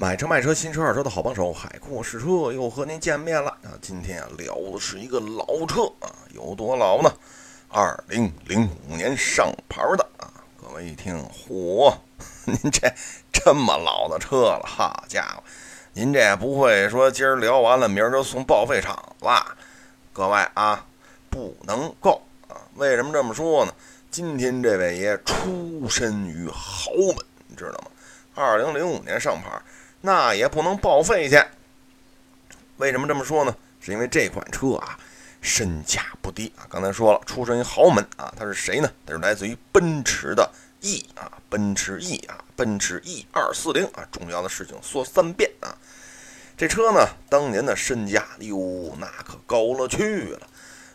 买车卖车，新车二手车的好帮手，海阔试车又和您见面了啊！今天啊聊的是一个老车啊，有多老呢？二零零五年上牌的啊！各位一听，嚯，您这这么老的车了，好家伙，您这不会说今儿聊完了，明儿就送报废厂了？各位啊，不能够啊！为什么这么说呢？今天这位爷出身于豪门，你知道吗？二零零五年上牌。那也不能报废去。为什么这么说呢？是因为这款车啊，身价不低啊。刚才说了，出身于豪门啊。他是谁呢？他是来自于奔驰的 E 啊，奔驰 E 啊，奔驰 E 二四零啊。重要的事情说三遍啊。这车呢，当年的身价哟，那可高了去了。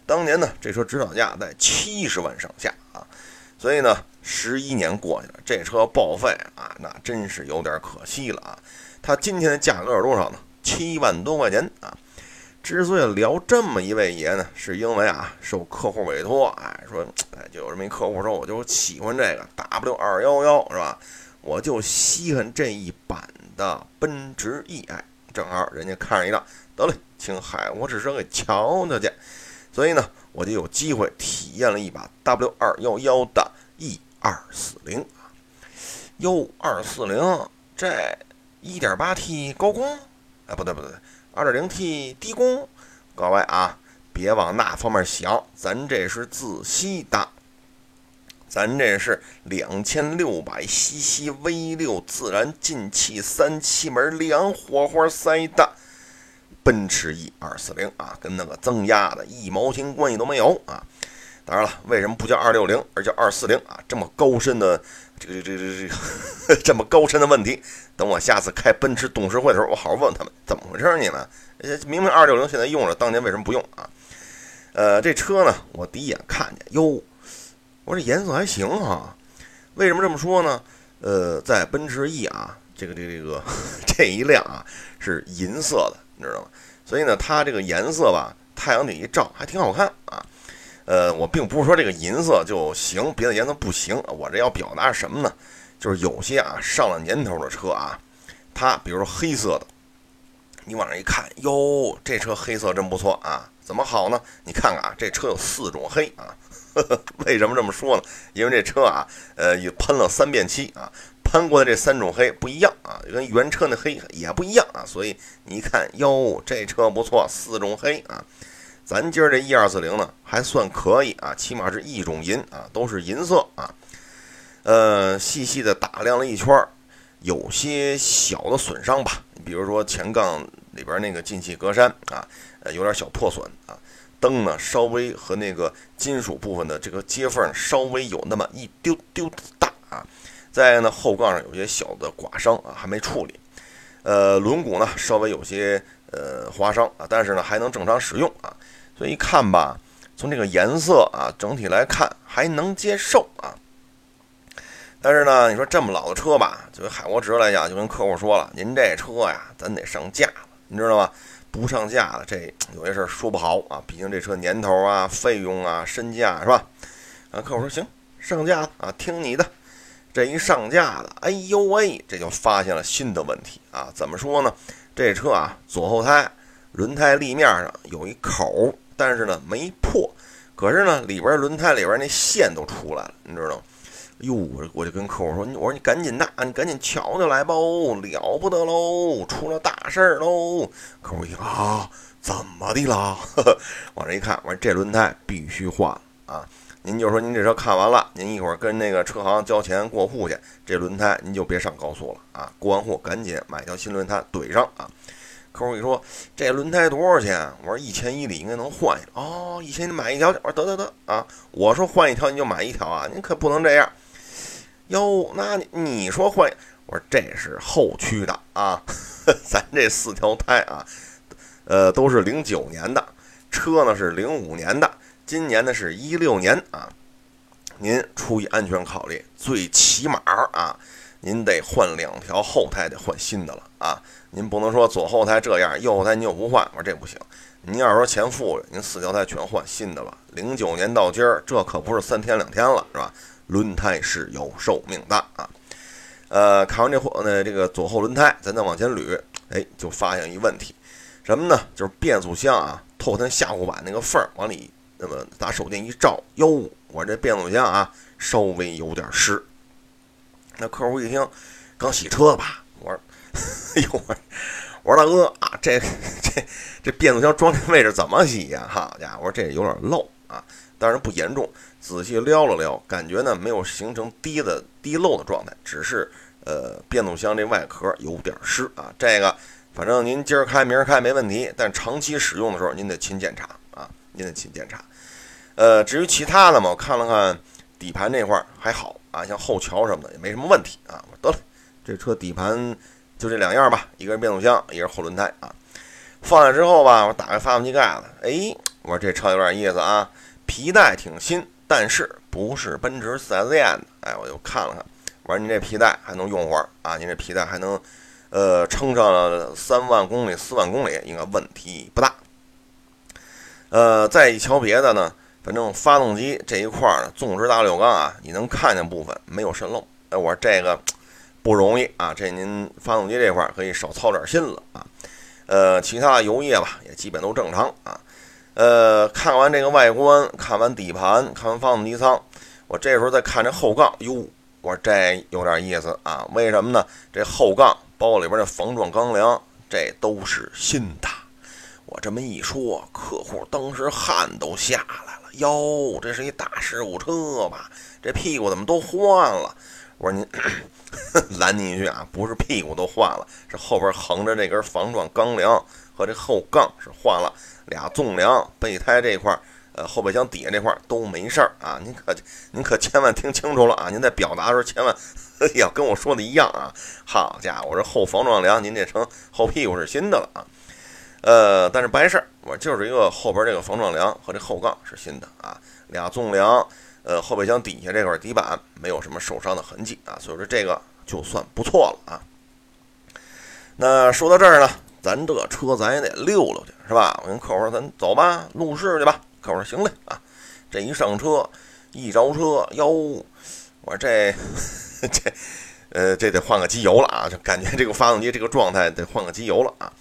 当年呢，这车指导价在七十万上下啊。所以呢，十一年过去了，这车报废啊，那真是有点可惜了啊。它今天的价格是多少呢？七万多块钱啊！之所以聊这么一位爷呢，是因为啊，受客户委托，哎，说，哎，就有这么一客户说，我就喜欢这个 W 二幺幺，是吧？我就稀罕这一版的奔驰 E，哎，正好人家看上一辆，得嘞，请海沃试车给瞧瞧去。所以呢，我就有机会体验了一把 W 二幺幺的 E 二四零啊，U 二四零这。一点八 T 高功，哎，不对不对，二点零 T 低功。各位啊，别往那方面想，咱这是自吸的，咱这是两千六百 CC V 六自然进气三气门两火花塞的奔驰 E 二四零啊，跟那个增压的一毛钱关系都没有啊。当然了，为什么不叫二六零，而叫二四零啊？这么高深的。这个这个这个这个 这么高深的问题，等我下次开奔驰董事会的时候，我好好问他们怎么回事你们明明二六零现在用了，当年为什么不用啊？呃，这车呢，我第一眼看见，哟，我这颜色还行哈。为什么这么说呢？呃，在奔驰 E 啊，这个这个这个 这一辆啊是银色的，你知道吗？所以呢，它这个颜色吧，太阳底一照还挺好看啊。呃，我并不是说这个银色就行，别的颜色不行。我这要表达什么呢？就是有些啊上了年头的车啊，它比如说黑色的，你往上一看，哟，这车黑色真不错啊。怎么好呢？你看看啊，这车有四种黑啊。为什么这么说呢？因为这车啊，呃，也喷了三遍漆啊，喷过的这三种黑不一样啊，跟原车那黑也不一样啊。所以你一看，哟，这车不错，四种黑啊。咱今儿这一二四零呢，还算可以啊，起码是一种银啊，都是银色啊。呃，细细的打量了一圈，有些小的损伤吧，比如说前杠里边那个进气格栅啊，呃，有点小破损啊。灯呢，稍微和那个金属部分的这个接缝稍微有那么一丢丢大啊。再呢，后杠上有些小的刮伤啊，还没处理。呃，轮毂呢，稍微有些呃划伤啊，但是呢，还能正常使用啊。所以一看吧，从这个颜色啊，整体来看还能接受啊。但是呢，你说这么老的车吧，就海沃直来讲，就跟客户说了，您这车呀，咱得上架了，你知道吗？不上架了，这有些事儿说不好啊。毕竟这车年头啊、费用啊、身价是吧？啊，客户说行，上架啊，听你的。这一上架了，哎呦喂，这就发现了新的问题啊。怎么说呢？这车啊，左后胎轮胎立面上有一口。但是呢，没破，可是呢，里边轮胎里边那线都出来了，你知道吗？哟，我我就跟客户说，我说你赶紧的，你赶紧瞧瞧来吧，了不得喽，出了大事儿喽！客户一听啊，怎么的啦？往这一看，我说这轮胎必须换啊！您就说您这车看完了，您一会儿跟那个车行交钱过户去，这轮胎您就别上高速了啊！过完户赶紧买条新轮胎怼上啊！客户一说：“这轮胎多少钱？”我说：“一千一里应该能换下。”哦，一千你买一条？我说：“得得得啊！”我说：“换一条你就买一条啊！您可不能这样。”哟，那你说换？我说：“这是后驱的啊，咱这四条胎啊，呃，都是零九年的车呢，是零五年的，今年呢是一六年啊。您出于安全考虑，最起码啊，您得换两条后胎，得换新的了啊。”您不能说左后胎这样，右后胎您又不换，我说这不行。您要是说钱富裕，您四条胎全换新的吧。零九年到今儿，这可不是三天两天了，是吧？轮胎是有寿命的啊。呃，看完这货呢这个左后轮胎，咱再往前捋，哎，就发现一问题，什么呢？就是变速箱啊，透它下护板那个缝儿往里，那么拿手电一照，哟，我这变速箱啊，稍微有点湿。那客户一听，刚洗车吧？我说，哎呦我，我说大哥啊，这这这变速箱装这位置怎么洗呀？好家伙，我说这有点漏啊，当然不严重。仔细撩了撩，感觉呢没有形成滴的滴漏的状态，只是呃变速箱这外壳有点湿啊。这个反正您今儿开明儿开没问题，但长期使用的时候您得勤检查啊，您得勤检查。呃，至于其他的嘛，我看了看底盘这块还好。啊，像后桥什么的也没什么问题啊。我说得了，这车底盘就这两样吧，一个是变速箱，一个是后轮胎啊。放下之后吧，我打开发动机盖子，哎，我说这车有点意思啊，皮带挺新，但是不是奔驰 4S 店的。哎，我就看了看，我说您这皮带还能用会儿啊，您这皮带还能呃撑上三万公里、四万公里，应该问题不大。呃，再一瞧别的呢。反正发动机这一块儿呢，纵置大六缸啊，你能看见部分没有渗漏。哎，我说这个不容易啊，这您发动机这块儿可以少操点心了啊。呃，其他油液吧也基本都正常啊。呃，看完这个外观，看完底盘，看完发动机舱，我这时候再看这后杠，哟，我说这有点意思啊。为什么呢？这后杠包里边的防撞钢梁，这都是新的。我这么一说，客户当时汗都下来。哟，这是一大事故车吧？这屁股怎么都换了？我说您 拦您一句啊，不是屁股都换了，是后边横着这根防撞钢梁和这后杠是换了俩纵梁，备胎这块儿，呃，后备箱底下这块都没事儿啊。您可您可千万听清楚了啊！您在表达的时候千万要跟我说的一样啊。好家伙，我这后防撞梁您这成后屁股是新的了啊。呃，但是不碍事儿，我就是一个后边这个防撞梁和这后杠是新的啊，俩纵梁，呃，后备箱底下这块底板没有什么受伤的痕迹啊，所以说这个就算不错了啊。那说到这儿呢，咱这车咱也得溜溜去是吧？我跟客户说，咱走吧，路试去吧。客户说行嘞啊。这一上车，一着车，哟，我说这 这呃这得换个机油了啊，就感觉这个发动机这个状态得换个机油了啊。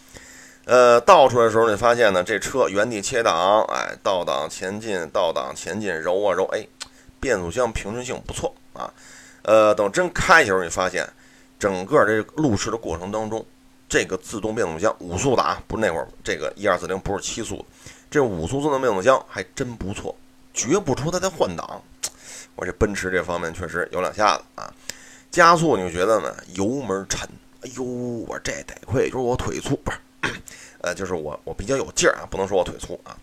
呃，倒出来的时候，你发现呢，这车原地切档，哎，倒档前进，倒档前进，揉啊揉，哎，变速箱平顺性不错啊。呃，等真开的时候，你发现整个这路试的过程当中，这个自动变速箱五速的啊，不是那会儿这个一二四零不是七速，这五速自动变速箱还真不错，觉不出它在换挡。我这奔驰这方面确实有两下子啊。加速你就觉得呢，油门沉，哎呦，我这得亏就是我腿粗，不是。呃，就是我我比较有劲儿啊，不能说我腿粗啊，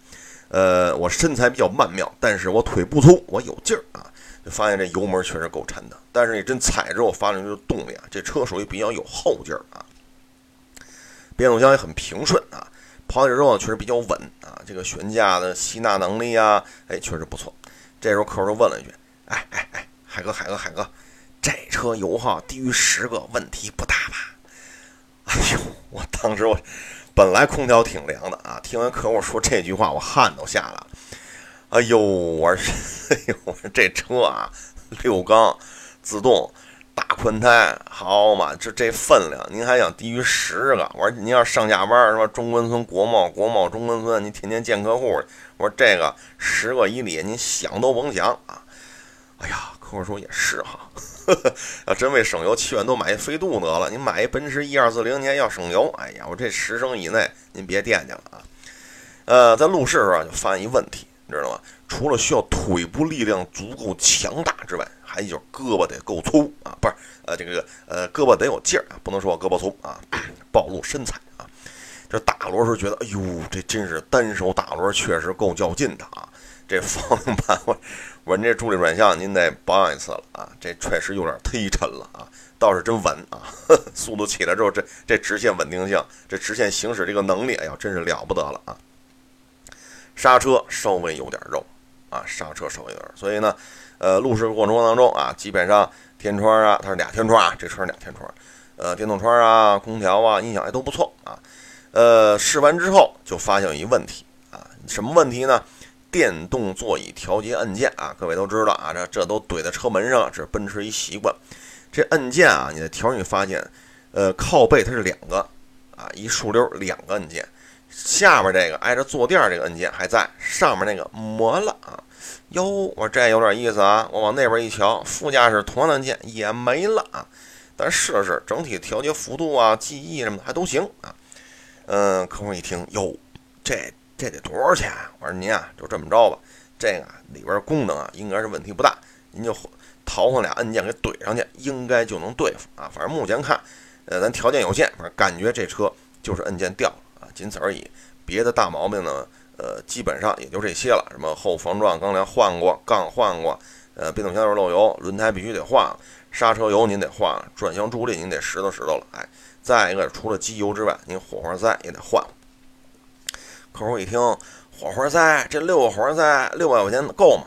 呃，我身材比较曼妙，但是我腿不粗，我有劲儿啊，就发现这油门确实够沉的，但是你真踩着我发动机的动力啊，这车属于比较有后劲儿啊，变速箱也很平顺啊，跑起来之后确实比较稳啊，这个悬架的吸纳能力啊，哎，确实不错。这时候客户就问了一句：“哎哎哎，海哥海哥海哥，这车油耗低于十个问题不大吧？” 哎呦，我当时我本来空调挺凉的啊，听完客户说这句话，我汗都下来了。哎呦，我说，哎呦，我说这车啊，六缸自动大宽胎，好嘛，这这分量，您还想低于十个？我说您要上下班什么？中关村国贸，国贸中关村，您天天见客户，我说这个十个以里，您想都甭想啊！哎呀，客户说也是哈。要真为省油，七万多买一飞度得了。您买一奔驰一二四零，您要省油。哎呀，我这十升以内，您别惦记了啊。呃，在路试的时候就发现一问题，你知道吗？除了需要腿部力量足够强大之外，还有就是胳膊得够粗啊，不是？呃，这个呃，胳膊得有劲儿啊，不能说我胳膊粗啊，暴露身材啊。这打轮时候觉得，哎呦，这真是单手打轮确实够较劲的啊。这方 向盘我。我这助力转向您得保养一次了啊，这确实有点忒沉了啊，倒是真稳啊，速度起来之后，这这直线稳定性，这直线行驶这个能力，哎呀，真是了不得了啊。刹车稍微有点肉啊，刹车稍微有点，所以呢，呃，路试过程当中啊，基本上天窗啊，它是俩天窗啊，这车是俩天窗，呃，电动窗啊，空调啊，音响也都不错啊。呃，试完之后就发现有一问题啊，什么问题呢？电动座椅调节按键啊，各位都知道啊，这这都怼在车门上，这是奔驰一习惯。这按键啊，你的调你发现，呃，靠背它是两个啊，一竖溜两个按键，下面这个挨着坐垫这个按键还在，上面那个磨了啊。哟，我这有点意思啊！我往那边一瞧，副驾驶同样的按键也没了啊。但试试，整体调节幅度啊、记忆什么的还都行啊。嗯，客户一听，哟，这这得多少钱？我说您啊，就这么着吧，这个里边功能啊，应该是问题不大，您就淘换俩按键给怼上去，应该就能对付啊。反正目前看，呃，咱条件有限，反正感觉这车就是按键掉了啊，仅此而已。别的大毛病呢？呃，基本上也就这些了，什么后防撞钢梁换过，杠换过，呃，变速箱漏油，轮胎必须得换，刹车油您得换，转向助力您得拾掇拾掇了，哎，再一个除了机油之外，您火花塞也得换了。客户一听火花塞，这六个火花塞六百块钱够吗？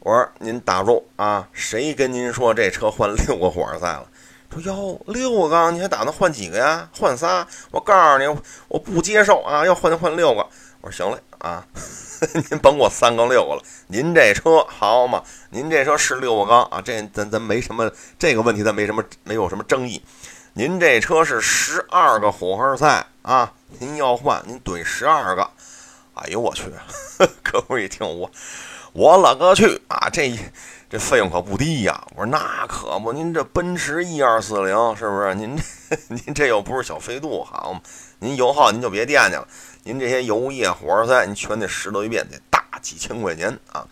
我说您打住啊，谁跟您说这车换六个火花塞了？说哟，六个缸，你还打算换几个呀？换仨？我告诉你，我不接受啊，要换就换六个。我说行嘞啊，您甭管三缸六个了，您这车好嘛？您这车是六个缸啊，这咱咱没什么这个问题，咱没什么没有什么争议。您这车是十二个火花塞啊，您要换您怼十二个。哎呦我去，客户一听我我勒个去啊，这这费用可不低呀！我说那可不，您这奔驰 E 二四零是不是？您这 您这又不是小飞度，好嘛？您油耗您就别惦记了。您这些油液、火花塞，您全得拾掇一遍，得大几千块钱啊！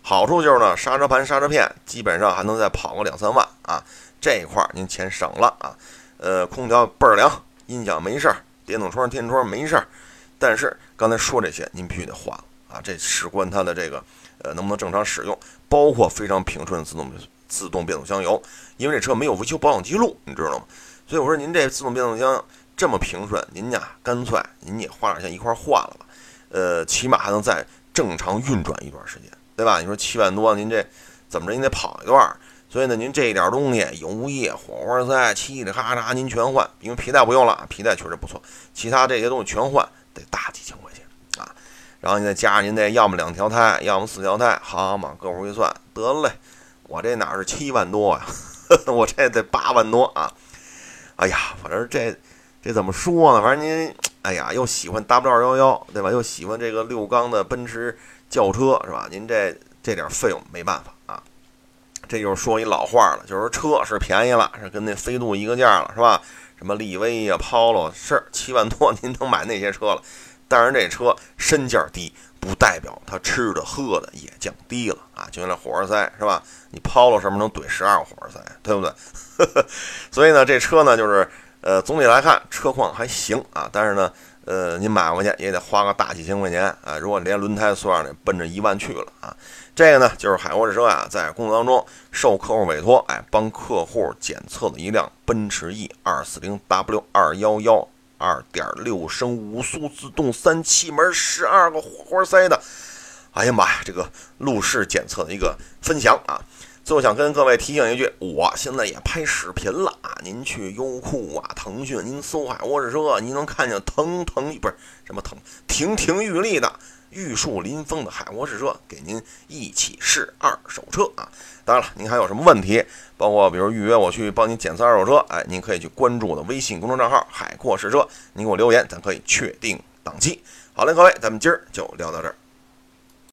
好处就是呢，刹车盘、刹车片基本上还能再跑个两三万啊！这一块您钱省了啊！呃，空调倍儿凉，音响没事儿，电动窗、天窗没事儿。但是刚才说这些，您必须得换啊！这事关它的这个呃能不能正常使用，包括非常平顺的自动自动变速箱油，因为这车没有维修保养记录，你知道吗？所以我说您这自动变速箱。这么平顺，您呀干脆您也花点钱一块换了吧，呃，起码还能再正常运转一段时间，对吧？你说七万多，您这怎么着您得跑一段儿，所以呢，您这一点东西，油液、火花塞、嘁里咔嚓您全换，因为皮带不用了，皮带确实不错，其他这些东西全换得大几千块钱啊。然后你再加上您那要么两条胎，要么四条胎，好嘛，各户一算，得嘞，我这哪是七万多呀？我这得八万多啊！哎呀，反正这。这怎么说呢？反正您，哎呀，又喜欢 W 二幺幺，对吧？又喜欢这个六缸的奔驰轿车，是吧？您这这点费用没办法啊。这就是说一老话了，就是车是便宜了，是跟那飞度一个价了，是吧？什么力威呀、Polo 是七万多，您能买那些车了。但是这车身价低，不代表它吃的喝的也降低了啊。就那火花塞，是吧？你 Polo 上面能怼十二火花塞，对不对？所以呢，这车呢，就是。呃，总体来看车况还行啊，但是呢，呃，您买回去也得花个大几千块钱啊。如果连轮胎算上，奔着一万去了啊。这个呢，就是海沃士车啊，在工作当中受客户委托，哎，帮客户检测的一辆奔驰 E 二四零 W 二幺幺二点六升五速自动三气门十二个活塞的，哎呀妈呀，这个路试检测的一个分享啊。最后想跟各位提醒一句，我现在也拍视频了啊！您去优酷啊、腾讯，您搜海沃士车，您能看见腾腾不是什么腾亭亭玉立的玉树临风的海沃士车，给您一起试二手车啊！当然了，您还有什么问题，包括比如预约我去帮您检测二手车，哎，您可以去关注我的微信公众账号“海阔试车”，您给我留言，咱可以确定档期。好嘞，各位，咱们今儿就聊到这儿。